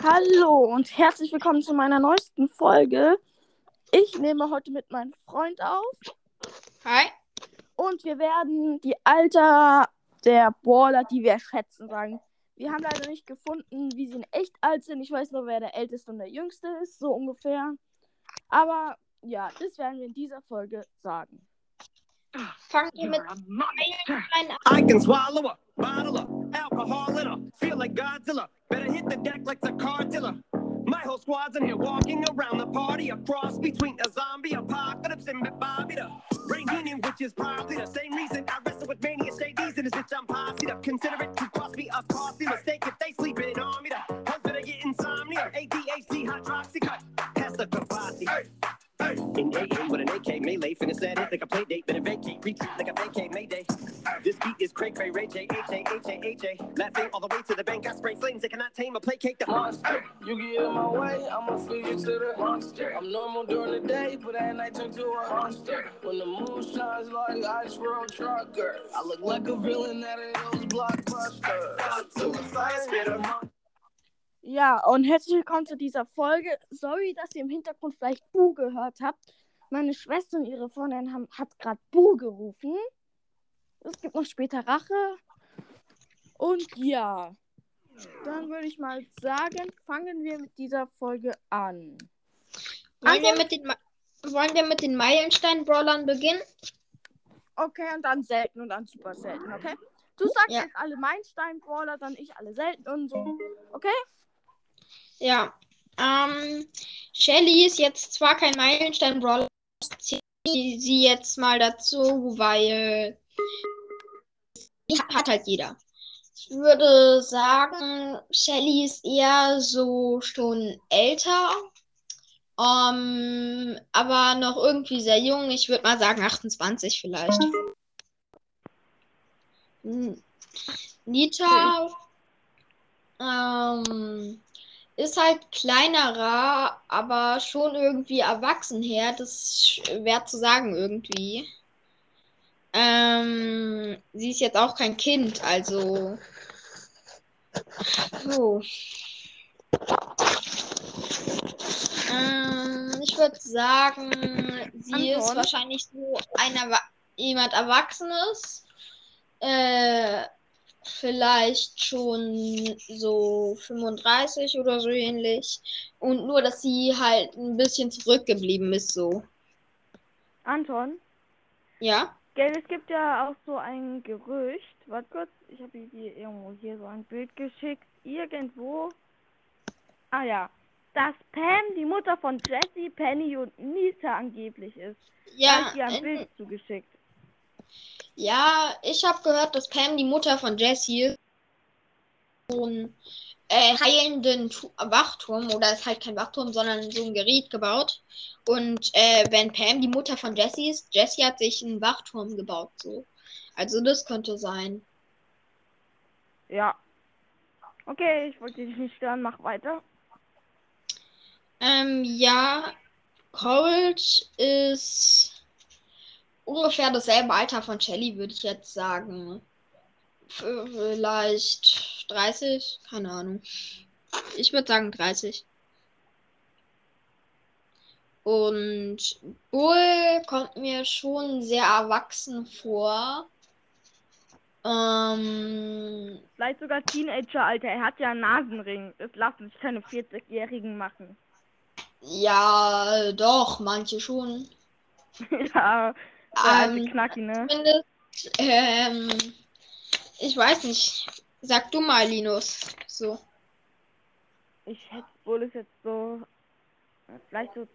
Hallo und herzlich willkommen zu meiner neuesten Folge. Ich nehme heute mit meinem Freund auf Hi. und wir werden die Alter der Baller, die wir schätzen, sagen. Wir haben leider nicht gefunden, wie sie in echt alt sind. Ich weiß nur, wer der älteste und der jüngste ist, so ungefähr. Aber ja, das werden wir in dieser Folge sagen. Fangen wir mit monster. Meilenstein an. Alcohol in her. Feel like Godzilla. Better hit the deck like the cartilla. My whole squad's in here walking around the party. A cross between a zombie apocalypse and Bobby the Brain Union, which is probably the same reason I wrestle with mania. Stay and as bitch, I'm posse up. Consider it to cost me a costly mistake if they sleeping on me. The that I get insomnia. ADHD, hydroxy cut. Pass the capacity. In AA with an AK melee, finna set it like a play date, better vacate, retreat like a vacate mayday. This beat is cray cray, Ray J, H A, H A, H A. Laughing all the way to the bank, I spray flames, they cannot tame or placate the monster. You get in my way, I'ma feed you to the monster. I'm normal during the day, but at night turn to a monster. When the moon shines like ice road trucker, I look like a villain out of those blockbusters. Ja, und herzlich willkommen zu dieser Folge. Sorry, dass ihr im Hintergrund vielleicht Bu gehört habt. Meine Schwester und ihre Freundin haben, hat gerade Bu gerufen. Es gibt noch später Rache. Und ja, dann würde ich mal sagen, fangen wir mit dieser Folge an. Wollen wir mit den, Ma- wollen wir mit den Meilenstein-Brawlern beginnen? Okay, und dann selten und dann super selten, okay? Du sagst Ja. jetzt alle Meilenstein-Brawler, dann ich alle selten und so. Okay? Ja. Ähm, Shelly ist jetzt zwar kein Meilenstein-Brawler, ich zähle sie jetzt mal dazu, weil hat halt jeder. Ich würde sagen, Shelly ist eher so schon älter, ähm, aber noch irgendwie sehr jung. Ich würde mal sagen 28 vielleicht. N- Nita ähm, ist halt kleinerer, aber schon irgendwie erwachsen her. Das ist schwer zu sagen irgendwie. Ähm, sie ist jetzt auch kein Kind, also. So. Ähm, ich würde sagen, sie ist Anton? wahrscheinlich so ein Erwa jemand Erwachsenes. Äh, vielleicht schon so 35 oder so ähnlich. Und nur, dass sie halt ein bisschen zurückgeblieben ist, so. Anton? Ja? Gell, es gibt ja auch so ein Gerücht. Warte kurz, ich habe dir irgendwo hier so ein Bild geschickt. Irgendwo. Ah ja. Dass Pam die Mutter von Jessie, Penny und Nita angeblich ist. Ja, ich dir ein äh, Bild zugeschickt. Ja, ich habe gehört, dass Pam die Mutter von Jessie ist. So einen äh, heilenden Tu- Wachturm, oder ist halt kein Wachturm, sondern so ein Gerät gebaut. Und äh, wenn Pam die Mutter von Jessie ist, Jessie hat sich einen Wachturm gebaut, so. Also das könnte sein. Ja. Okay, ich wollte dich nicht stören, mach weiter. Ähm, ja, Colt ist ungefähr dasselbe Alter von Shelly, würde ich jetzt sagen. Vielleicht 30, keine Ahnung. Ich würde sagen 30. Und Bull kommt mir schon sehr erwachsen vor. Ähm, Vielleicht sogar Teenager-Alter. Er hat ja einen Nasenring. Das lassen sich keine 40-Jährigen machen. ja, doch, manche schon. ja, der Ähm, Knacki, ne? Zumindest, ähm, ich weiß nicht. Sag du mal, Linus. So. Ich schätze wohl ist jetzt so, vielleicht so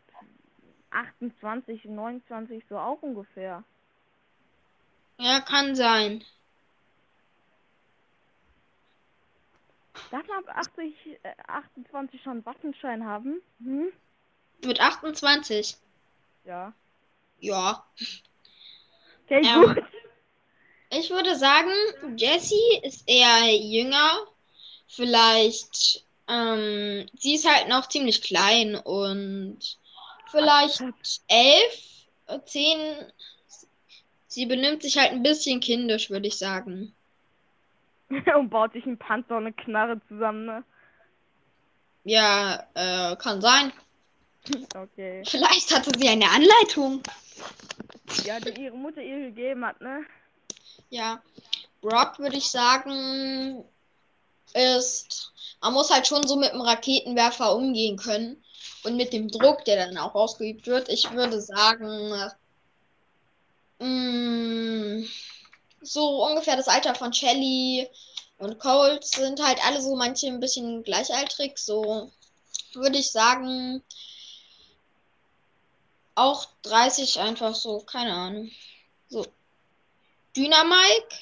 28, 29, so auch ungefähr. Ja, kann sein. Darf man ab 80, äh, 28 schon Waffenschein haben? Hm? Mit 28. Ja. Ja. Okay, Ähm, gut. Ich würde sagen, Jessie ist eher jünger. Vielleicht, ähm, sie ist halt noch ziemlich klein und vielleicht elf, zehn. Sie benimmt sich halt ein bisschen kindisch, würde ich sagen. Und baut sich ein Panzer und eine Knarre zusammen, ne? Ja, äh, kann sein. Okay. Vielleicht hatte sie eine Anleitung. Ja, die ihre Mutter ihr gegeben hat, ne? Ja. Brock würde ich sagen, ist. Man muss halt schon so mit dem Raketenwerfer umgehen können. Und mit dem Druck, der dann auch ausgeübt wird. Ich würde sagen. mh, so ungefähr das Alter von Shelly und Colt sind halt alle so manche ein bisschen gleichaltrig. So würde ich sagen. Auch 30 einfach so, keine Ahnung. So. Dynamike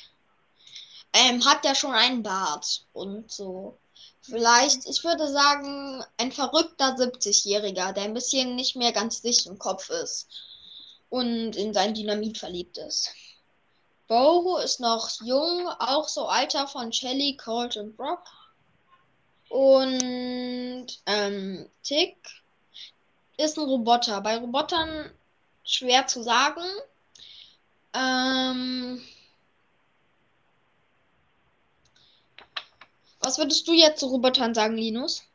ähm, hat ja schon einen Bart und so. Vielleicht, ich würde sagen, ein verrückter 70-Jähriger, der ein bisschen nicht mehr ganz dicht im Kopf ist und in sein Dynamit verliebt ist. Boho ist noch jung, auch so Alter von Shelly, Colt und Brock. Und ähm, Tick ist ein Roboter. Bei Robotern schwer zu sagen. Ähm, was würdest du jetzt zu Robotern sagen, Linus?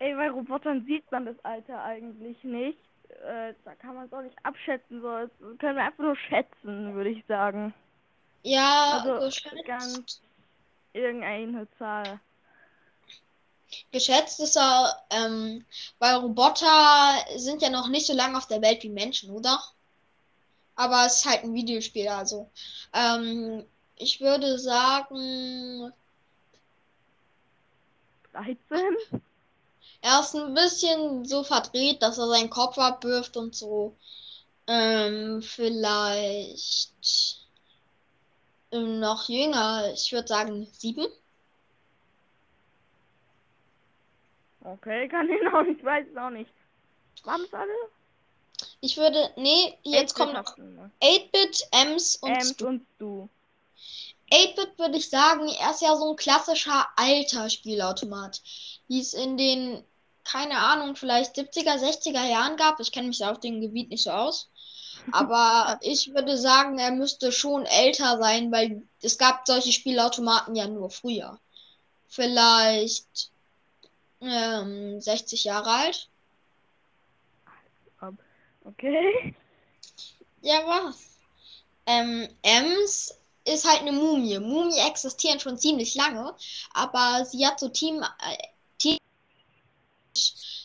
Ey, bei Robotern sieht man das Alter eigentlich nicht. Äh, da kann man es auch nicht abschätzen. So. Das können wir einfach nur schätzen, würde ich sagen. Ja, Also, ganz- Irgendeine Zahl. Geschätzt ist er, ähm, weil Roboter sind ja noch nicht so lange auf der Welt wie Menschen, oder? Aber es ist halt ein Videospiel, also. Ähm, ich würde sagen, 13? Er ist ein bisschen so verdreht, dass er seinen Kopf abwirft und so. Ähm, vielleicht ähm, noch jünger. Ich würde sagen sieben. Okay, kann ich auch nicht, weiß es auch nicht. Waren es alle? Ich würde. Nee, jetzt kommt noch 8-Bit, Ems und Ems Stu. und du. 8-Bit würde ich sagen, er ist ja so ein klassischer alter Spielautomat, wie es in den, keine Ahnung, vielleicht 70er, 60er Jahren gab. Ich kenne mich auf dem Gebiet nicht so aus. Aber ich würde sagen, er müsste schon älter sein, weil es gab solche Spielautomaten ja nur früher. Vielleicht ähm, 60 Jahre alt. Okay. Ja, was? Ähm, Ems ist halt eine Mumie. Mumie existieren schon ziemlich lange, aber sie hat so Team, äh, Team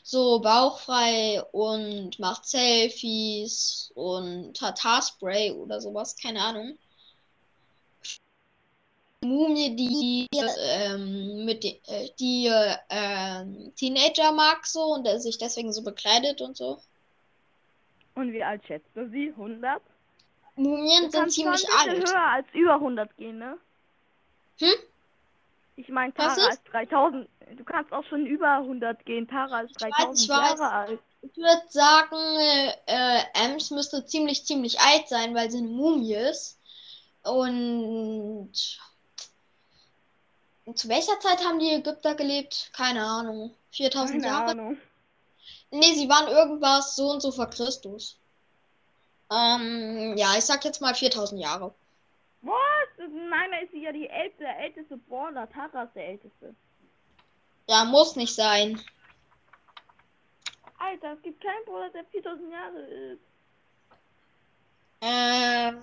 so bauchfrei und macht Selfies und hat Haarspray oder sowas, keine Ahnung. Mumie, die ähm, mit de, äh, die äh, Teenager mag so und der sich deswegen so bekleidet und so. Und wie alt schätzt du sie? 100? Mumien sind ziemlich alt. höher als über 100 gehen, ne? Hm? Ich meine, Tara ist? ist 3000. Du kannst auch schon über 100 gehen. Tara ist weiß, 3000 ich weiß. Jahre alt. Ich würde sagen, äh, äh, Ems müsste ziemlich, ziemlich alt sein, weil sie eine Mumie ist. Und zu welcher Zeit haben die Ägypter gelebt? Keine Ahnung. 4000 Keine Jahre? Ahnung. Nee, sie waren irgendwas so und so vor Christus. Ähm, ja, ich sag jetzt mal 4000 Jahre. Was? Meiner ist sie ja die älteste, älteste Brawler. Tara ist der älteste. Ja, muss nicht sein. Alter, es gibt keinen Brawler, der 4000 Jahre ist. Ähm,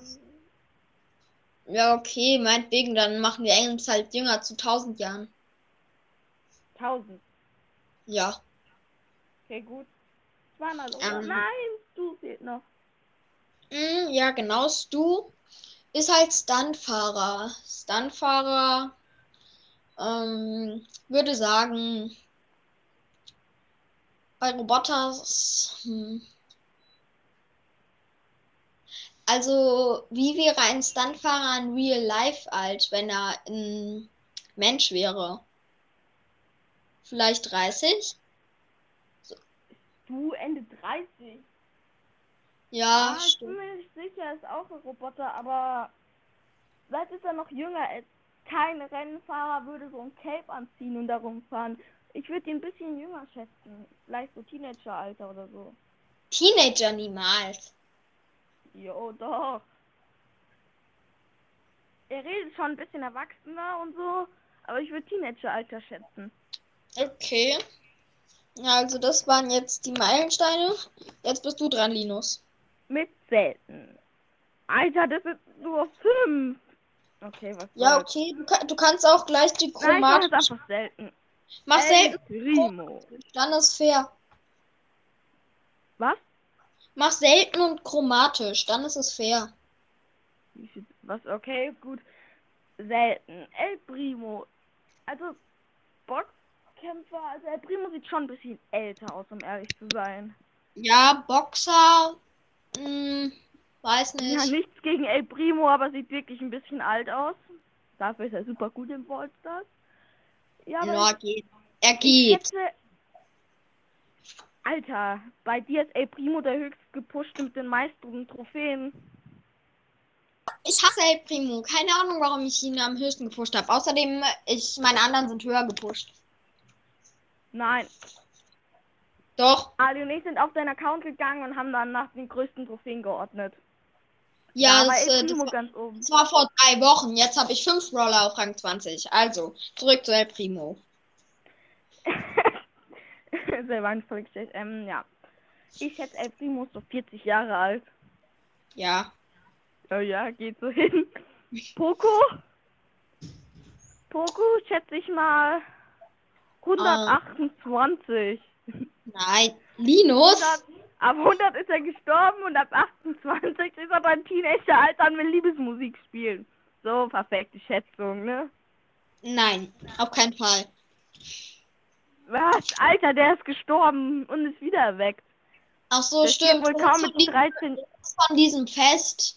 ja, okay, meinetwegen, dann machen wir Ems halt jünger zu 1000 Jahren. 1000. Ja. Okay, gut. Zweimal? Ähm. Nein, du fehlt noch. Mm, ja, genau. Stu ist halt Stuntfahrer. Stuntfahrer, ähm, würde sagen, bei Roboters, hm. Also, wie wäre ein Stuntfahrer in Real Life alt, wenn er ein Mensch wäre? Vielleicht 30? Du, Ende 30. Ja, Ah, ich bin mir nicht sicher, er ist auch ein Roboter, aber vielleicht ist er noch jünger. Er kein Rennfahrer, würde so ein Cape anziehen und darum fahren. Ich würde ihn ein bisschen jünger schätzen. Vielleicht so Teenageralter oder so. Teenager niemals. Jo, doch. Er redet schon ein bisschen erwachsener und so, aber ich würde Teenageralter schätzen. Okay. Ja, also das waren jetzt die Meilensteine. Jetzt bist du dran, Linus. Mit selten. Alter, das sind nur fünf. Okay, was Ja, okay. Du, du kannst auch gleich die Nein, ich einfach selten. Mach El selten, Primo. dann ist fair. Was? Mach selten und chromatisch, dann ist es fair. Was? Okay, gut. Selten. El Primo. Also, Boxkämpfer. Also, El Primo sieht schon ein bisschen älter aus, um ehrlich zu sein. Ja, Boxer. Hm, weiß nicht. Ja, nichts gegen El Primo, aber sieht wirklich ein bisschen alt aus. Dafür ist er super gut im Ballstars. Ja, Ja, geht. Er ich geht. schätze... Alter, bei dir ist El Primo der höchst gepushte mit den meisten Trophäen. Ich hasse El Primo. Keine Ahnung, warum ich ihn am höchsten gepusht habe. Außerdem, ich, meine anderen sind höher gepusht. Nein, Doch. Ali und ich sind auf deinen Account gegangen und haben dann nach den größten Trophäen geordnet. Ja, aber das, El äh, das, Primo war, ganz oben. das war vor drei Wochen. Jetzt habe ich fünf Roller auf Rang 20. Also, zurück zu El Primo. Selber eine Frage gestellt. Ähm, ja. Ich schätze, El Primo ist so 40 Jahre alt. Ja. Oh ja, geht so hin. Poco? Poco schätze ich mal 128. Nein. Linus? 100, ab 100 ist er gestorben und ab 28 ist er beim Teenageralter und will Liebesmusik spielen. So, perfekte Schätzung, ne? Nein, auf keinen Fall. Was? Alter, der ist gestorben und ist wieder erweckt. Ach so, steht stimmt. wohl Das kaum mit von diesem- 13. das ist von diesem Fest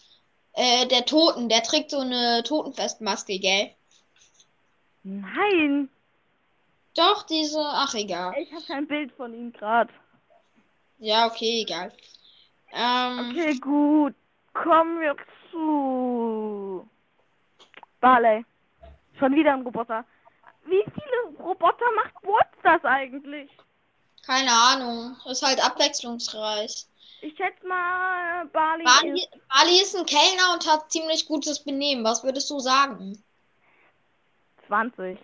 äh, der Toten. Der trägt so eine Totenfestmaske, gell? Nein, Doch, diese. Ach, egal. ich habe kein Bild von ihm gerade. Ja, okay, egal. Ähm, Okay, gut. Kommen wir zu. Barley. Schon wieder ein Roboter. Wie viele Roboter macht Wurz eigentlich? keine Ahnung. Ist halt abwechslungsreich. Ich schätze mal, Barley Bali, ist Bali ist ein Kellner und hat ziemlich gutes Benehmen. Was würdest du sagen? 20.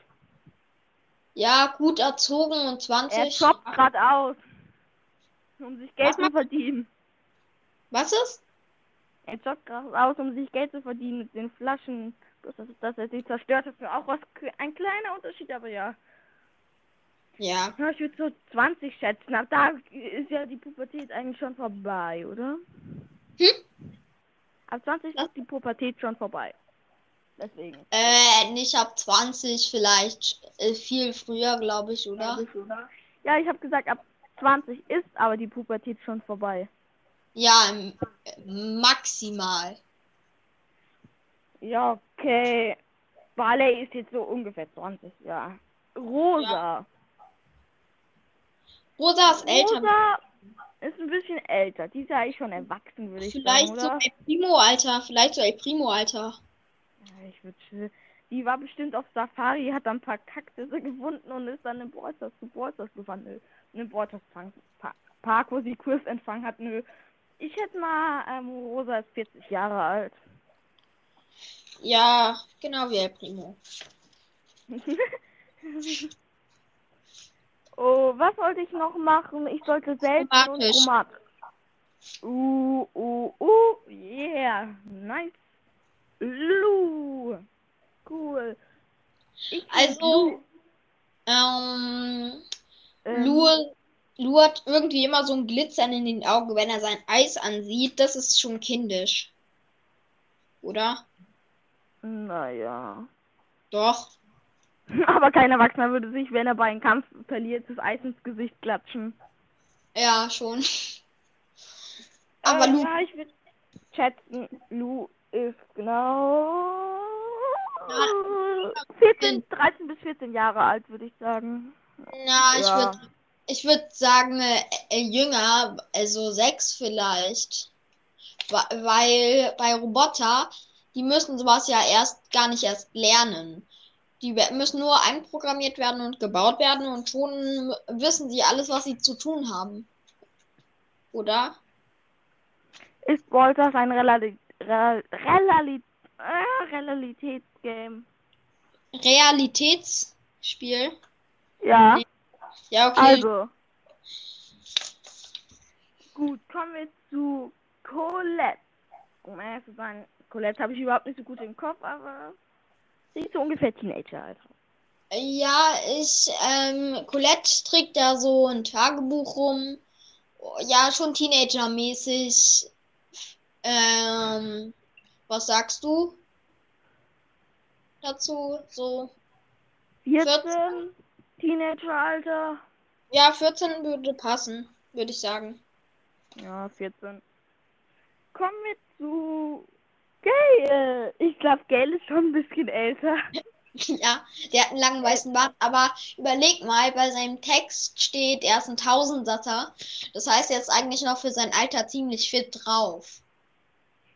Ja, gut erzogen und Er 20. jobbt gerade aus, um sich Geld zu verdienen. Was ist? Er jobbt gerade aus, um sich Geld zu verdienen mit den Flaschen. Bloß, dass, dass er sie zerstört, mir auch was, ein kleiner Unterschied, aber ja. Ja. Ja, ich würde so 20 schätzen. Ab da ist ja die Pubertät eigentlich schon vorbei, oder? Hm? Ab 20 Was? ist die Pubertät schon vorbei. Deswegen. Äh, nicht ab 20 vielleicht. Äh, viel früher, glaube ich, oder? Ja, ich habe gesagt, ab 20 ist aber die Pubertät schon vorbei. Ja, m- maximal. Ja, okay. Barley ist jetzt so ungefähr 20, ja. Rosa. Rosa ist älter. Rosa ist ein bisschen älter. Die ist ja eigentlich schon erwachsen, würde ich Vielleicht sagen, so oder? El Primo-Alter. Vielleicht so El Primo-Alter. Ja, ich würde Die war bestimmt auf Safari, hat dann ein paar Kaktusse gefunden und ist dann in Ballstars zu Ballstars gewandelt. In den Pa- Park, wo sie Kursempfang hat. Nö. Ich hätte mal, ähm, Rosa ist 40 Jahre alt. Ja, genau wie El Primo. oh, was wollte ich noch machen? Ich sollte und Chromatisch. chromatisch. Uh, uh, uh, yeah, nice. Lu. Cool. Ich Also, ähm, ähm, Lu, Lu hat irgendwie immer so ein Glitzern in den Augen, wenn er sein Eis ansieht. Das ist schon kindisch. Oder? Naja. Doch. Aber kein Erwachsener würde sich, wenn er bei einem Kampf verliert, das Eis ins Gesicht klatschen. Ja, schon. Aber äh, Lu, Ja, ich würde schätzen, Lu ist genau 14, 13 bis 14 Jahre alt, würde ich sagen. na, ich ja. würde ich würd sagen, äh, äh, jünger, also sechs vielleicht. Weil bei Roboter, die müssen sowas ja erst gar nicht erst lernen. Die müssen nur einprogrammiert werden und gebaut werden und schon wissen sie alles, was sie zu tun haben. Oder? Ist Walters ein Relali Re Relali äh, Realitätsgame? Realitätsspiel. Ja. Nee. Ja, okay. Also. Gut, kommen wir zu Colette. Um ehrlich zu sein, Colette habe ich überhaupt nicht so gut im Kopf, aber sie ist so ungefähr Teenager, Alter. Ja, ich, ähm, Colette trägt da so ein Tagebuch rum. Ja, schon Teenager-mäßig. Ähm, was sagst du dazu? So, 14, Teenager-Alter. ja, 14 würde passen, würde ich sagen. Ja, 14. Kommen wir zu Gail. Ich glaube, Gail ist schon ein bisschen älter. Ja, der hat einen langen weißen Bart, aber überleg mal, bei seinem Text steht, er ist ein Tausendsasser. Das heißt, er ist eigentlich noch für sein Alter ziemlich fit drauf.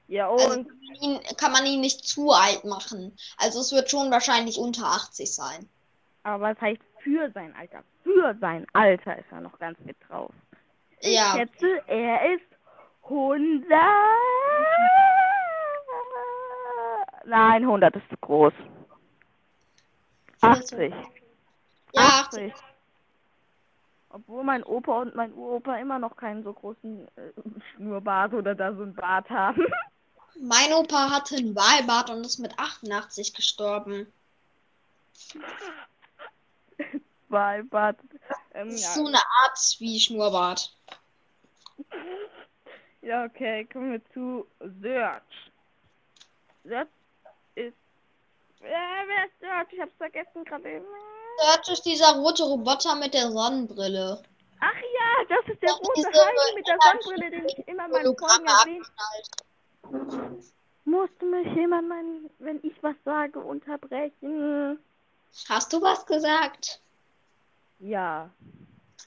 Ja, Also und kann man ihn, kann man ihn nicht zu alt machen. Also es wird schon wahrscheinlich unter 80 sein. aber was heißt für sein Alter? Für sein Alter ist er noch ganz fit drauf. Ich Ja, schätze, er ist 100. Nein, 100 ist zu groß. 80. ja, 80. Obwohl mein Opa und mein Uropa immer noch keinen so großen äh, Schnurrbart oder da so ein Bart haben. mein Opa hatte einen Wahlbart und ist mit 88 gestorben. Wahlbart. Ähm, Das ist ja. so eine Art wie Schnurrbart. ja, okay, kommen wir zu Search. Search. Äh, wer ist Search? Ich hab's vergessen gerade eben. Dort ist dieser rote Roboter mit der Sonnenbrille. Ach ja, das ist der Ja, rote Heini mit der Sonnenbrille, den ich immer in meinen erwähnt. abknallt. Musste mich jemand, mein, wenn ich was sage, unterbrechen. Hast du was gesagt? Ja.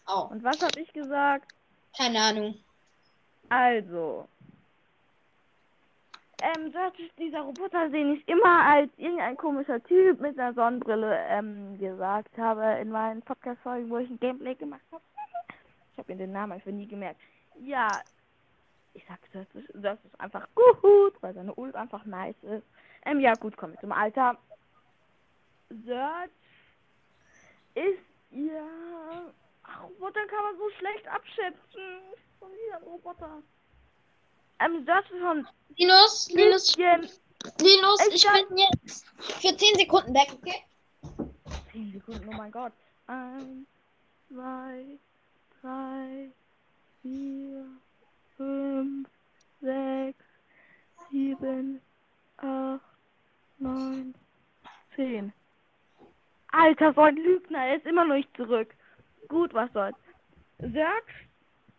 Oh, Und was habe ich gesagt? keine Ahnung. Also. Ähm, das ist dieser Roboter, den ich immer als irgendein komischer Typ mit einer Sonnenbrille ähm, gesagt habe in meinen Podcast-Folgen, wo ich ein Gameplay gemacht habe. Ich habe mir den Namen einfach nie gemerkt. Ja, ich sag, das ist, das ist einfach gut, weil seine Ult einfach nice ist. Ähm, ja, gut, kommen wir zum Alter. Search ist, ja, ach, Roboter kann man so schlecht abschätzen. Von diesem Roboter. Ähm, ist schon Linus, Linus, Linus, Ich ich bin jetzt für 10 Sekunden weg, okay? 10 Sekunden, oh mein Gott. Eins, zwei, drei, vier, fünf, sechs, sieben, acht, neun, zehn. Alter, so ein Lügner, er ist immer noch nicht zurück. Gut, was soll's. Search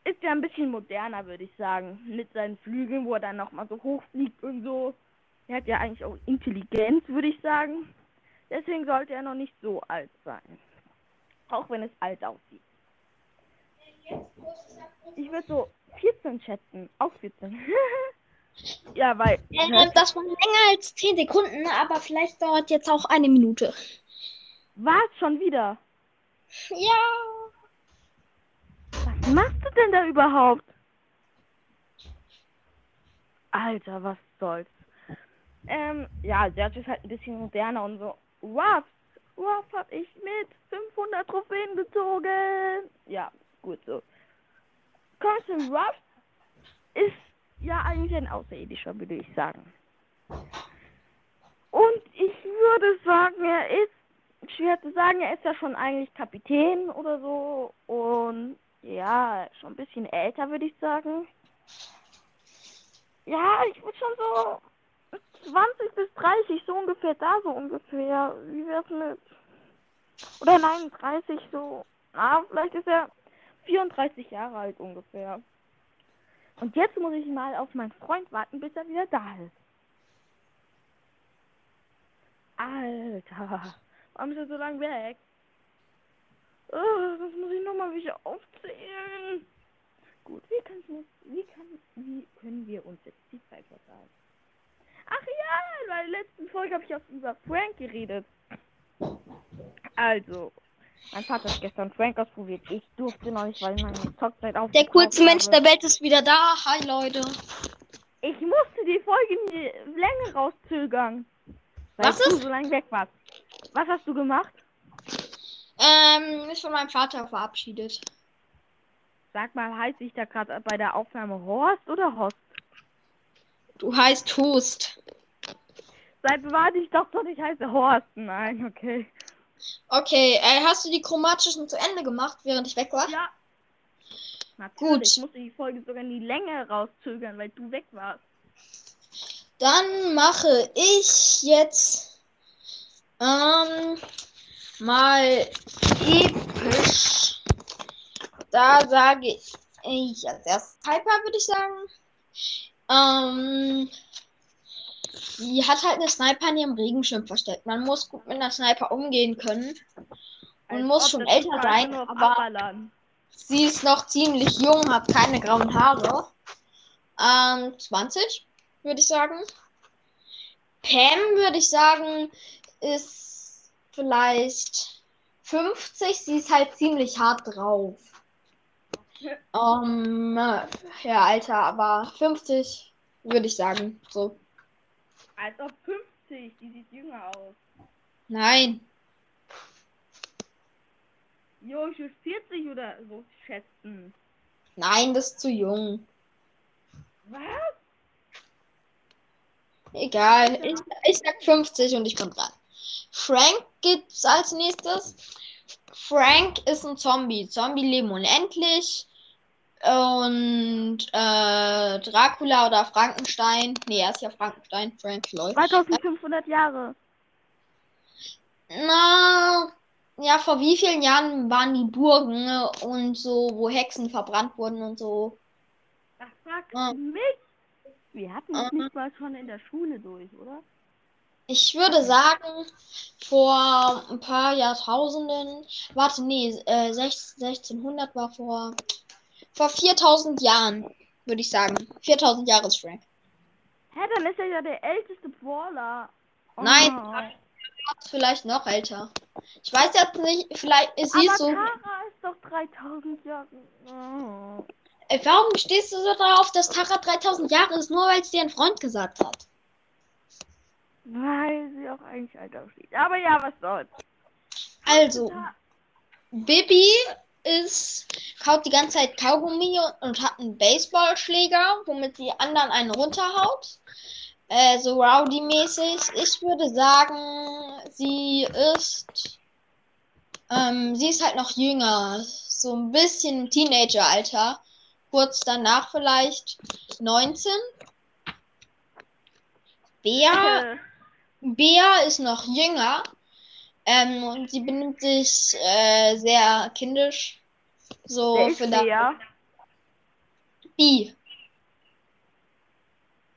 ist ja ein bisschen moderner, würde ich sagen. Mit seinen Flügeln, wo er dann nochmal so hoch fliegt und so. Er hat ja eigentlich auch Intelligenz, würde ich sagen. Deswegen sollte er noch nicht so alt sein. Auch wenn es alt aussieht. Ich würde so 14 schätzen. Auch 14. ja, weil. Äh, das war länger als 10 Sekunden, aber vielleicht dauert jetzt auch eine Minute. Was? Schon wieder? Ja. Was machst du denn da überhaupt? Alter, was soll's. Ähm, ja, Serge ist halt ein bisschen moderner und so. Ruff, Ruff hab ich mit 500 Trophäen gezogen. Ja, gut so. Carson Ruff ist ja eigentlich ein Außerirdischer, würde ich sagen. Und ich würde sagen, er ist, schwer zu sagen, er ist ja schon eigentlich Kapitän oder so. Und ja, schon ein bisschen älter, würde ich sagen. Ja, ich würde schon so 20 bis 30, so ungefähr, da so ungefähr. Wie wär's mit. Oder nein, 30 so. Ah, vielleicht ist er 34 Jahre alt ungefähr. Und jetzt muss ich mal auf meinen Freund warten, bis er wieder da ist. Alter, warum ist er so lang weg? Oh, das muss ich nochmal wieder aufzählen. Gut, wie, wie, kann, wie können wir uns jetzt die Zeit verteilen? Ach ja, in der letzten Folge habe ich auch über Frank geredet. Also, mein Vater hat gestern Frank ausprobiert. Ich durfte noch nicht, weil meine Zockzeit auf. Der coolste Mensch der Welt ist wieder da. Hi, Leute. Ich musste die Folge in die Länge rauszögern. Weil Was du ist? so lange weg warst. Was hast du gemacht? Ähm, ist von meinem Vater verabschiedet. Sag mal, heiße ich da gerade bei der Aufnahme Horst oder Host? Du heißt Hust. Seit wann ich doch doch nicht heiße Horst? Nein, okay. Okay, äh, hast du die chromatischen zu Ende gemacht, während ich weg war? Ja. Gut. Natürlich. Ich musste die Folge sogar in die Länge rauszögern, weil du weg warst. Dann mache ich jetzt ähm, mal episch. Da sage ich als erstes Hyper, würde ich sagen. Ähm, die hat halt eine Sniper in ihrem Regenschirm versteckt. Man muss gut mit einer Sniper umgehen können. Und muss schon älter sein, aber Abballern. sie ist noch ziemlich jung, hat keine grauen Haare. Ähm, 20, würde ich sagen. Pam, würde ich sagen, ist vielleicht 50. Sie ist halt ziemlich hart drauf. Ähm, ja, Alter, aber 50 würde ich sagen. So. Als ob 50, die sieht jünger aus. Nein. Jo, ich will 40 oder so schätzen. Nein, das ist zu jung. Was? Egal. Ich, ich sag 50 und ich bin dran. Frank gibt's als nächstes. Frank ist ein Zombie. Zombie leben unendlich. Und äh, Dracula oder Frankenstein. Nee, er ist ja Frankenstein. Frank Lloyd. 2500 Jahre. Na, ja, vor wie vielen Jahren waren die Burgen und so, wo Hexen verbrannt wurden und so? Ach, frag Ah. mich. Wir hatten das Ah. nicht mal schon in der Schule durch, oder? Ich würde sagen, vor ein paar Jahrtausenden, warte, nee, äh, 16, 1600 war vor, vor 4000 Jahren, würde ich sagen. 4000 Jahre ist Frank. Hä, dann ist er ja der älteste Brawler. Oh. Nein. Ist vielleicht noch älter. Ich weiß jetzt nicht, vielleicht ist sie Aber so. Tara ist doch 3000 Jahre. Oh. Warum stehst du so darauf, dass Tara 3000 Jahre ist, nur weil es dir ein Freund gesagt hat? Weil sie auch eigentlich alt aussieht. Aber ja, was soll's. Also, Bibi ist, kaut die ganze Zeit Kaugummi und, und hat einen Baseballschläger, womit die anderen einen runterhaut. Äh, so rowdy-mäßig. Ich würde sagen, sie ist, ähm, sie ist halt noch jünger. So ein bisschen im Teenager-Alter. Kurz danach vielleicht 19. Bea Äh, Bea ist noch jünger ähm, und sie benimmt sich äh, sehr kindisch. So Wer ist für da der? Bi.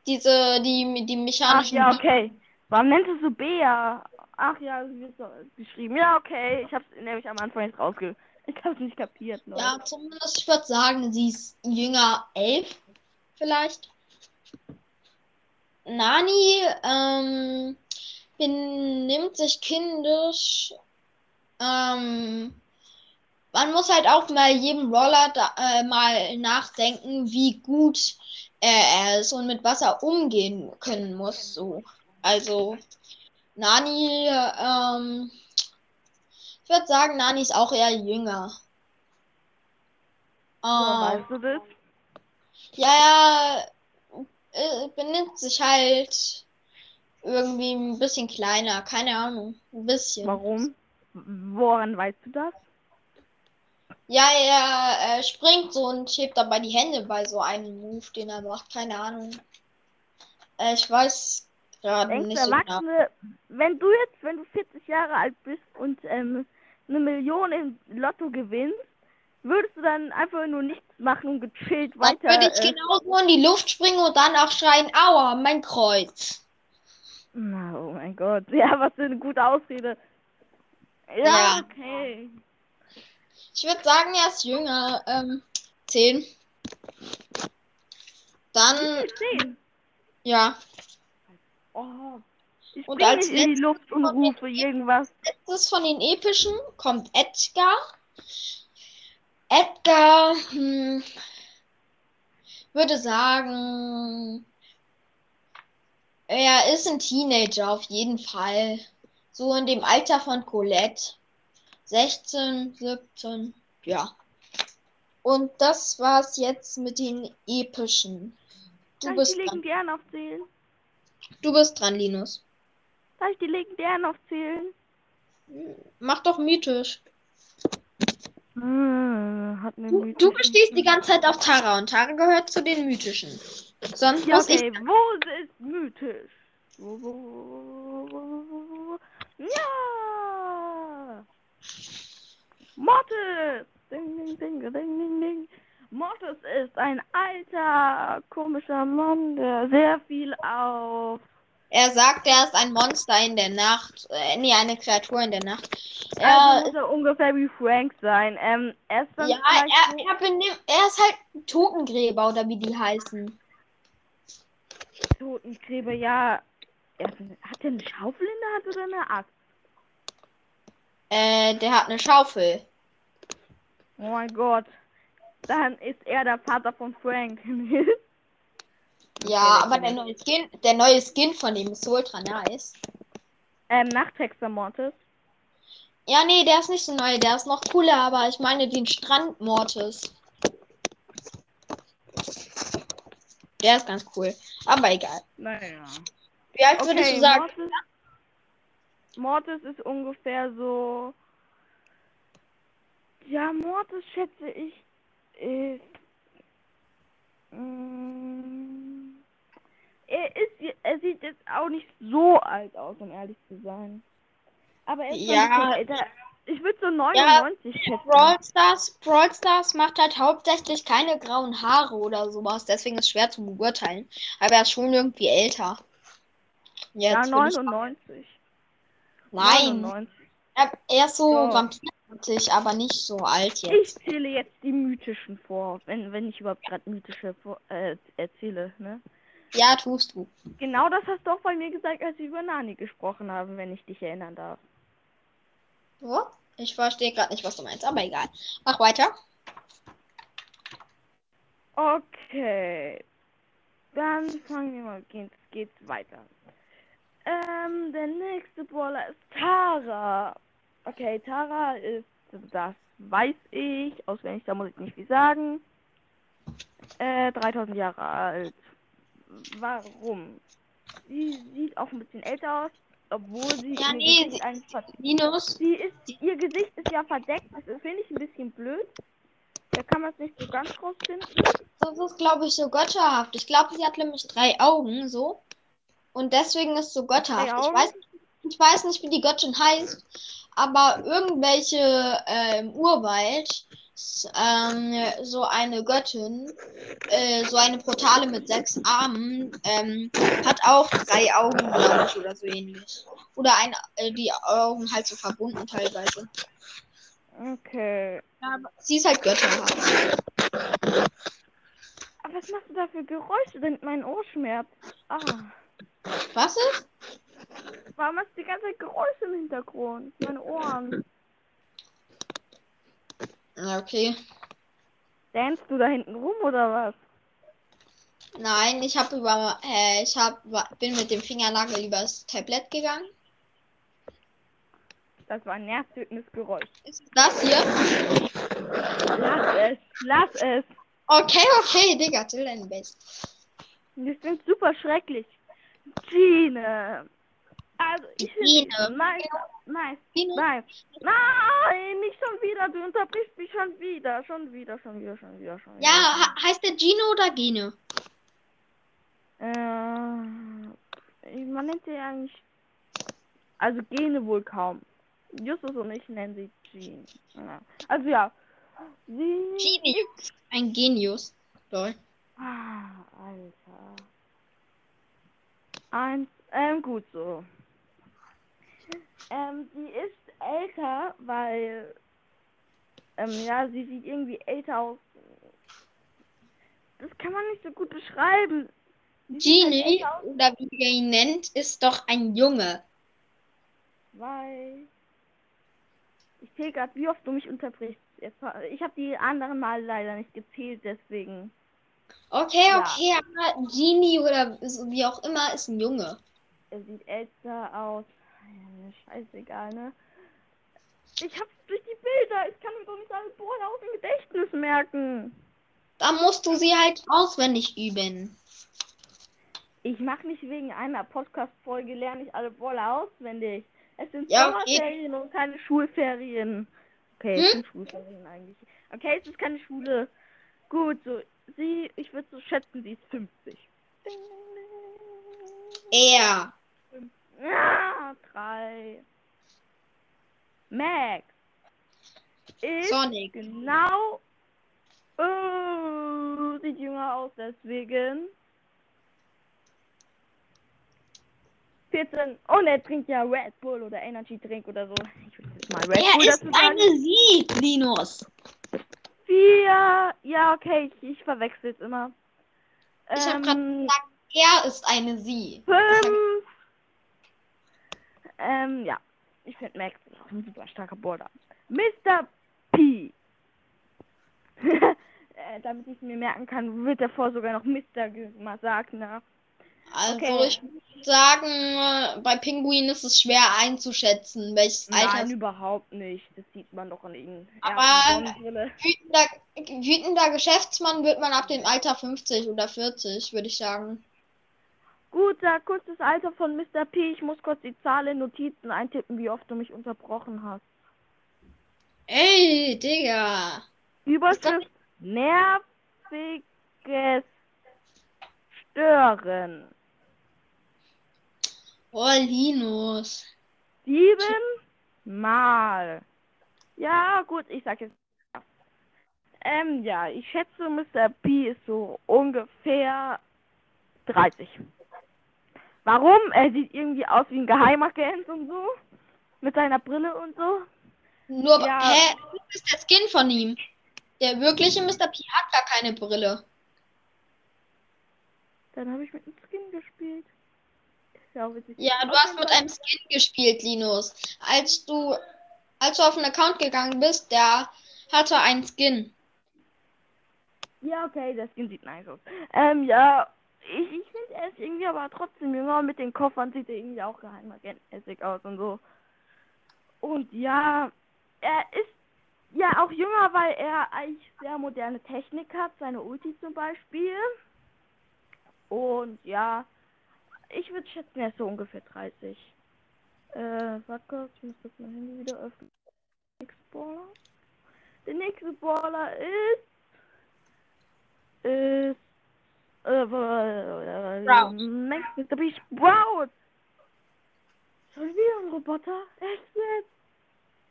Diese, die, die Ach mechanischen. ja, okay. Warum nennst du so Bea? Ach ja, sie wird so geschrieben. Ja, okay. Ich hab's nämlich am Anfang nicht rausge... Ich hab's nicht kapiert, Leute. Ja, zumindest ich würde sagen, sie ist jünger, elf vielleicht. Nani ähm, benimmt sich kindisch. Ähm, man muss halt auch mal jedem Roller da, äh, mal nachdenken, wie gut er ist und mit was er umgehen können muss. So. Also, Nani, ähm, ich würde sagen, Nani ist auch eher jünger. Ähm, weißt du das? ja, ja, äh, benimmt sich halt irgendwie ein bisschen kleiner. Keine Ahnung. Ein bisschen. Warum? Woran weißt du das? Ja, er äh, springt so und hebt dabei die Hände bei so einem Move, den er macht. Keine Ahnung. Äh, ich weiß gerade nicht so genau. Wenn du jetzt, wenn du 40 Jahre alt bist und ähm, eine Million im Lotto gewinnst, würdest du dann einfach nur nichts machen und gechillt Dann weiter. würde ich äh, genauso in die Luft springen und danach schreien, aua, mein Kreuz. Oh mein Gott. Ja, was für eine gute Ausrede. Ja, Ja. okay. Ich würde sagen, er ist jünger. Ähm, 10. Dann, Zehn. ja. Oh. Ich Und als nicht in die Luft und rufe irgendwas. letztes von den epischen kommt Edgar. Edgar, hm, würde sagen, er ist ein Teenager auf jeden Fall. So in dem Alter von Colette. 16, 17, ja. Und das war's jetzt mit den epischen. Du ich bist die dran. legendären aufzählen? Du bist dran, Linus. Soll ich die legendären aufzählen? Mach doch mythisch. Eine Du, du bestehst die ganze Zeit auf Tara und Tara gehört zu den mythischen. Sonst Ja, muss ich. okay, wo ist mythisch? Wo, wo, wo? Ja! Mortis! Ding, ding, ding, ding, ding, ding. Mortis ist ein alter, komischer Mann, der sehr viel auf. Er sagt, er ist ein Monster in der Nacht. Äh, nee, eine Kreatur in der Nacht. Also Er, muss er ungefähr wie Frank sein. Ähm, er ist dann ja, er, er, benimmt, er ist halt ein Totengräber oder wie die heißen. Totengräber, ja. Er, hat er eine Schaufel in der Hand oder eine Axt? Äh, der hat eine Schaufel. Oh mein Gott. Dann ist er der Vater von Frank. Ja, aber der neue Skin, der neue Skin von dem ist so ultra nice. ähm, Nachthexer Mortis. Ja, nee, der ist nicht so neu, der ist noch cooler, aber ich meine den Strand Mortis. Der ist ganz cool. Aber egal. Naja. Wie alt würdest Okay, du sagen? Mortis, Mortis ist ungefähr so. Ja, Mortis schätze ich ist. Mm, er ist. Er sieht jetzt auch nicht so alt aus, um ehrlich zu sein. Aber er ist schon Ja. bisschen älter. Ich würde so 99 schätzen. Brawl Stars, Brawl Stars macht halt hauptsächlich keine grauen Haare oder sowas, deswegen ist es schwer zu beurteilen. Aber er ist schon irgendwie älter. Ja, Jetzt ich- 99. Nein, 99. er er ist so Ja. vampirartig, aber nicht so alt Ich jetzt. zähle jetzt die mythischen vor, wenn, wenn ich überhaupt gerade mythische vor, äh, erzähle, ne? Ja, tust du. Genau das hast du auch bei mir gesagt, als wir über Nani gesprochen haben, wenn ich dich erinnern darf. So? Ich verstehe gerade nicht, was du meinst, aber egal. Mach weiter. Okay. Dann fangen wir mal, geht's, geht's weiter. Ähm, der nächste Brawler ist Tara. Okay, Tara ist, das weiß ich, auswendig, da muss ich nicht viel sagen. Äh, 3000 Jahre alt. Warum? Sie sieht auch ein bisschen älter aus, obwohl sie Ja, nee, sie- eigentlich Linus, Sie ist, ihr Gesicht ist ja verdeckt, das ist- finde ich ein bisschen blöd. Da kann man es nicht so ganz rausfinden. das ist, glaube ich, so götterhaft. Ich glaube, sie hat nämlich drei Augen, so. Und deswegen ist es so götterhaft. Ich weiß, nicht, ich weiß nicht, wie die Göttin heißt, aber irgendwelche äh, im Urwald, ähm, so eine Göttin, äh, so eine Portale mit sechs Armen, ähm, hat auch drei Augen, glaube ich, oder so ähnlich. Oder ein, äh, die Augen halt so verbunden teilweise. Okay. Aber sie ist halt götterhaft. Aber was machst du da für Geräusche? Denn mein Ohr schmerzt. Ah. Was ist? Warum hast du die ganze Zeit Geräusche im Hintergrund? Meine Ohren. Ja, Okay. Dance du da hinten rum oder was? Nein, ich habe über, äh, ich hab, bin mit dem Fingernagel übers Tablet gegangen. Das war ein nervtötendes Geräusch. Ist das hier? Lass es. Lass es. Okay, okay, Digga, chill dein Best. Das klingt super schrecklich. Gene. Also, ich Gene. nice, Linus, nice. Nein, nicht schon wieder. Du unterbrichst mich schon wieder. Schon wieder, schon wieder, schon wieder, schon wieder. Ja, he- heißt der Gino oder Gene? Äh, man nennt sie eigentlich. Also Gene wohl kaum. Justus und ich nennen sie Jean. Ja. Also ja. Sie. Genius. Ein Genius. Lol. Ah, Alter. Eins. Ähm, gut so. Ähm, sie ist älter, weil. Ähm, ja, sie sieht irgendwie älter aus. Das kann man nicht so gut beschreiben. Halt Genie, aus, oder wie ihr ihn nennt, ist doch ein Junge. Weil. Ich zähle gerade, wie oft du mich unterbrichst. Ich habe die anderen Mal leider nicht gezählt, deswegen. Okay, Ja. okay, aber Genie oder wie auch immer ist ein Junge. Er sieht älter aus. Ja, Scheißegal, ne? Ich hab's durch die Bilder. Ich kann mir doch nicht alle Brawler aus dem Gedächtnis merken. Da musst du sie halt auswendig üben. Ich mache nicht wegen einer Podcast-Folge, lerne ich alle Brawler auswendig. Es sind Ja, Sommerferien und keine Schulferien. Okay, es Hm? sind Schulferien eigentlich. Okay, es ist keine Schule. Gut, so, sie, ich würde so schätzen, sie ist 50. Er. Ah, drei. Max ist Sonic. genau. Oh, sieht jünger aus, deswegen. 14. Und er trinkt ja Red Bull oder Energy Drink oder so. Ich würde jetzt mal Red Bull Er ist eine Sie, Linus. Vier. Ja, okay, ich, ich verwechsel es immer. Ich hab grad Ähm, gesagt, er ist eine Sie. Fünf. Ähm, ja. Ich finde Max ist auch ein super starker Border. Mr. P. äh, damit ich mir merken kann, wird davor sogar noch Mr. gesagt, ne? Also Okay. ich würde sagen, äh, bei Pinguin ist es schwer einzuschätzen, welches Alter Nein, überhaupt nicht. Das sieht man doch an ihnen. Er Aber- wütender, wütender Geschäftsmann wird man ab dem Alter 50 oder 40, würde ich sagen. Gut, sag kurz das Alter von Mr. P. Ich muss kurz die Zahl in Notizen eintippen, wie oft du mich unterbrochen hast. Ey, Digga. Überschrift nerviges Stören. Oh, Linus. Sieben Mal. Ja, gut, ich sag jetzt. Ähm, ja, ich schätze, Mr. P ist so ungefähr 30. Warum? Er sieht irgendwie aus wie ein Geheimagent und so. Mit seiner Brille und so. Nur, Ja. hä? Du bist der Skin von ihm. Der wirkliche Mr. P hat gar keine Brille. Dann habe ich mit einem Skin gespielt. Ist ja. Ja, du hast mit einem Skin gespielt, Linus. Als du, als du auf einen Account gegangen bist, der hatte einen Skin. Ja, okay, der Skin sieht nice aus. Ähm, ja, ich, ich finde, er ist irgendwie aber trotzdem jünger. Mit den Koffern sieht er irgendwie auch geheimagentmäßig aus und so. Und ja, er ist ja auch jünger, weil er eigentlich sehr moderne Technik hat, seine Ulti zum Beispiel. Und ja, ich würde schätzen, er ist so ungefähr 30. Äh, warte ich muss kurz mein Handy wieder öffnen. Nächster Baller. Der nächste Baller ist ist Sprout. Mr. Sprout. Schon wieder ein Roboter? Echt jetzt?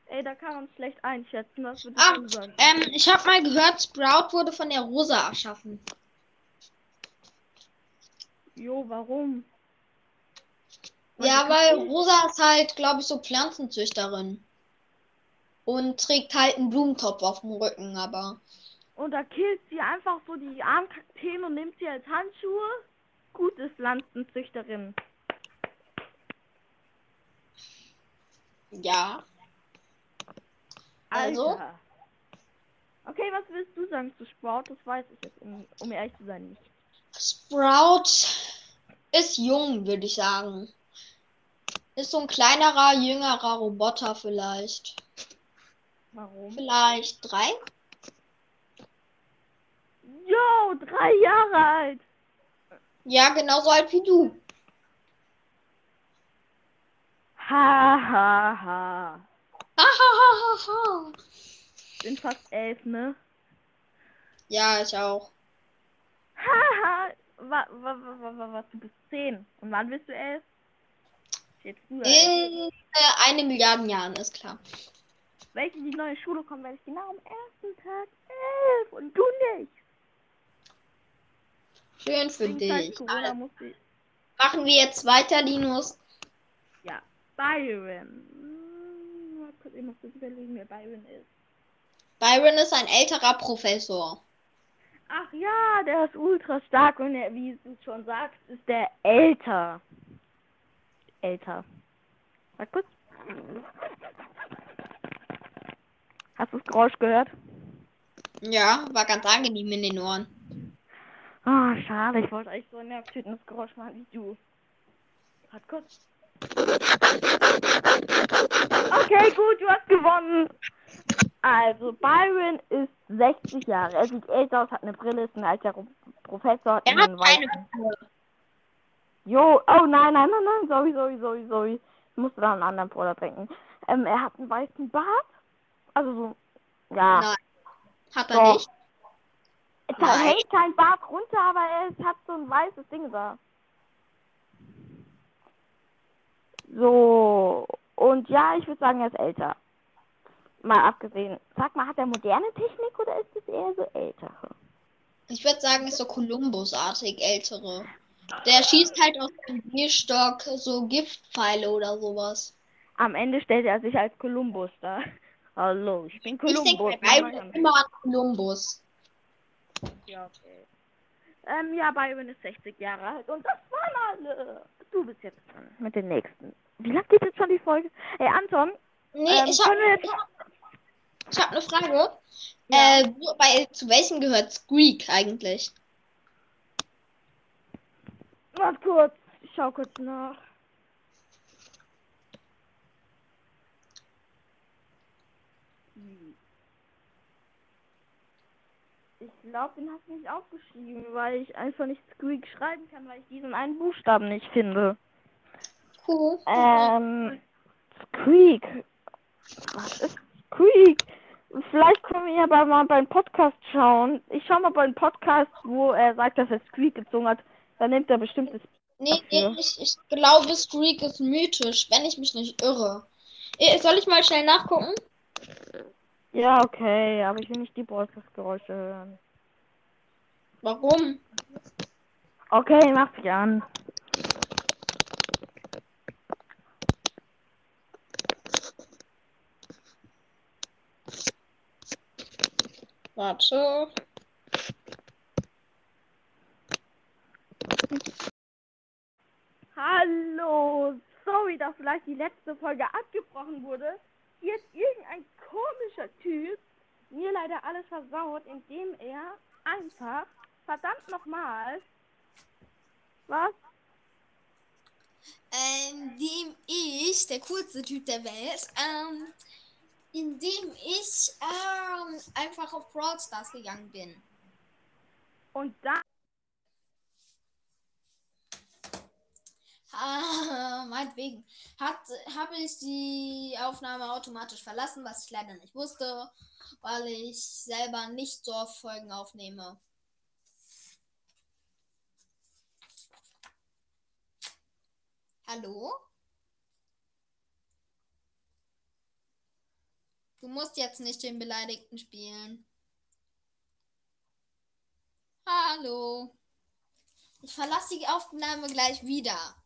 Ey, da kann man schlecht einschätzen, was würdest Ah, du sagen? ähm, ich habe mal gehört, Sprout wurde von der Rosa erschaffen. Jo, warum? Ja, weil Rosa ist halt, glaube ich, so Pflanzenzüchterin. Und trägt halt einen Blumentopf auf dem Rücken, aber. Und da killt sie einfach so die armen Kakteen und nimmt sie als Handschuhe? Gute Pflanzenzüchterin. Ja. Also? Alter. Okay, was willst du sagen zu Sprout? Das weiß ich jetzt, um, um ehrlich zu sein, nicht. Sprout ist jung, würde ich sagen. Ist so ein kleinerer, jüngerer Roboter vielleicht. Warum? Vielleicht drei? Jo, drei Jahre alt. Ja, genauso alt wie du. Ha, ha, ha. Hahaha. Bin fast elf, ne? ja, ich auch. Ha, ha. Wa, wa, wa, wa, wa, was, du bist zehn. Und wann bist du elf? Jetzt früher. In äh, eine Milliarden Jahren, ist klar. Wenn ich in die neue Schule komme, werde ich genau am ersten Tag elf. Und du nicht. Schön für dich. Corona ich. machen wir jetzt weiter, Linus. Ja, Byron. Mal kurz, ich muss kurz überlegen, wer Byron ist. Byron ist ein älterer Professor. Ach ja, der ist ultra stark und er, wie du schon sagst, ist der älter. Älter. Sag kurz. Hast du das Geräusch gehört? Ja, war ganz angenehm in den Ohren. Ah, schade, ich wollte eigentlich so ein nervtötendes Geräusch machen wie du. Warte kurz. Okay, gut, du hast gewonnen. Also, Byron ist 60 Jahre. Er sieht älter aus, hat eine Brille, ist ein alter Ro- Professor. hat Er hat keine Brille. Jo, oh nein, nein, nein, nein, sorry, sorry, sorry, sorry. Ich musste da einen anderen Bruder trinken. Ähm, er hat einen weißen Bart. Also so, ja. Nein. Hat er Doch. nicht? Nein. hält kein Bart runter, aber es hat so ein weißes Ding da. So, und ja, ich würde sagen, er ist älter. Mal abgesehen. Sag mal, hat er moderne Technik oder ist es eher so ältere? Ich würde sagen, ist so Kolumbus-artig, ältere. Der schießt halt aus dem Bierstock so Giftpfeile oder sowas. Am Ende stellt er sich als Kolumbus da. Hallo, ich bin Ich denke Kolumbus. Mama, Byron immer an Kolumbus. Ja, okay. Ähm, ja, Byron ist 60 Jahre alt und das waren alle. Du bist jetzt dran mit den nächsten. Wie lange geht jetzt schon die Folge? Ey, Anton, Nee, Ähm, ich habe jetzt- ich hab eine Frage. Ja. Äh, bei, zu welchem gehört Squeak eigentlich? warte kurz. Ich schau kurz nach. Ich glaube, den hast du nicht aufgeschrieben, weil ich einfach nicht Squeak schreiben kann, weil ich diesen einen Buchstaben nicht finde. Cool. Ähm, Squeak. Was ist Squeak? Vielleicht können wir aber mal beim Podcast schauen. Ich schau mal beim Podcast, wo er sagt, dass er Squeak gezogen hat. Dann nimmt er bestimmt das. Nee, nee ich, ich glaube, Squeak ist mythisch, wenn ich mich nicht irre. Eh, Soll ich mal schnell nachgucken? Ja, okay, aber ich will nicht die Podcast-Geräusche hören. Warum? Okay, mach dich an. Warte. Hallo, sorry, dass vielleicht die letzte Folge abgebrochen wurde. Hier ist irgendein komischer Typ mir leider alles versaut, indem er einfach, verdammt nochmal, was? Indem ich, der coolste Typ der Welt, ähm, indem ich ähm, einfach auf Brawl Stars gegangen bin. Und dann, Ah, meinetwegen. Hat, habe ich die Aufnahme automatisch verlassen, was ich leider nicht wusste, weil ich selber nicht so Folgen aufnehme. Hallo? Du musst jetzt nicht den Beleidigten spielen. Hallo. Ich verlasse die Aufnahme gleich wieder.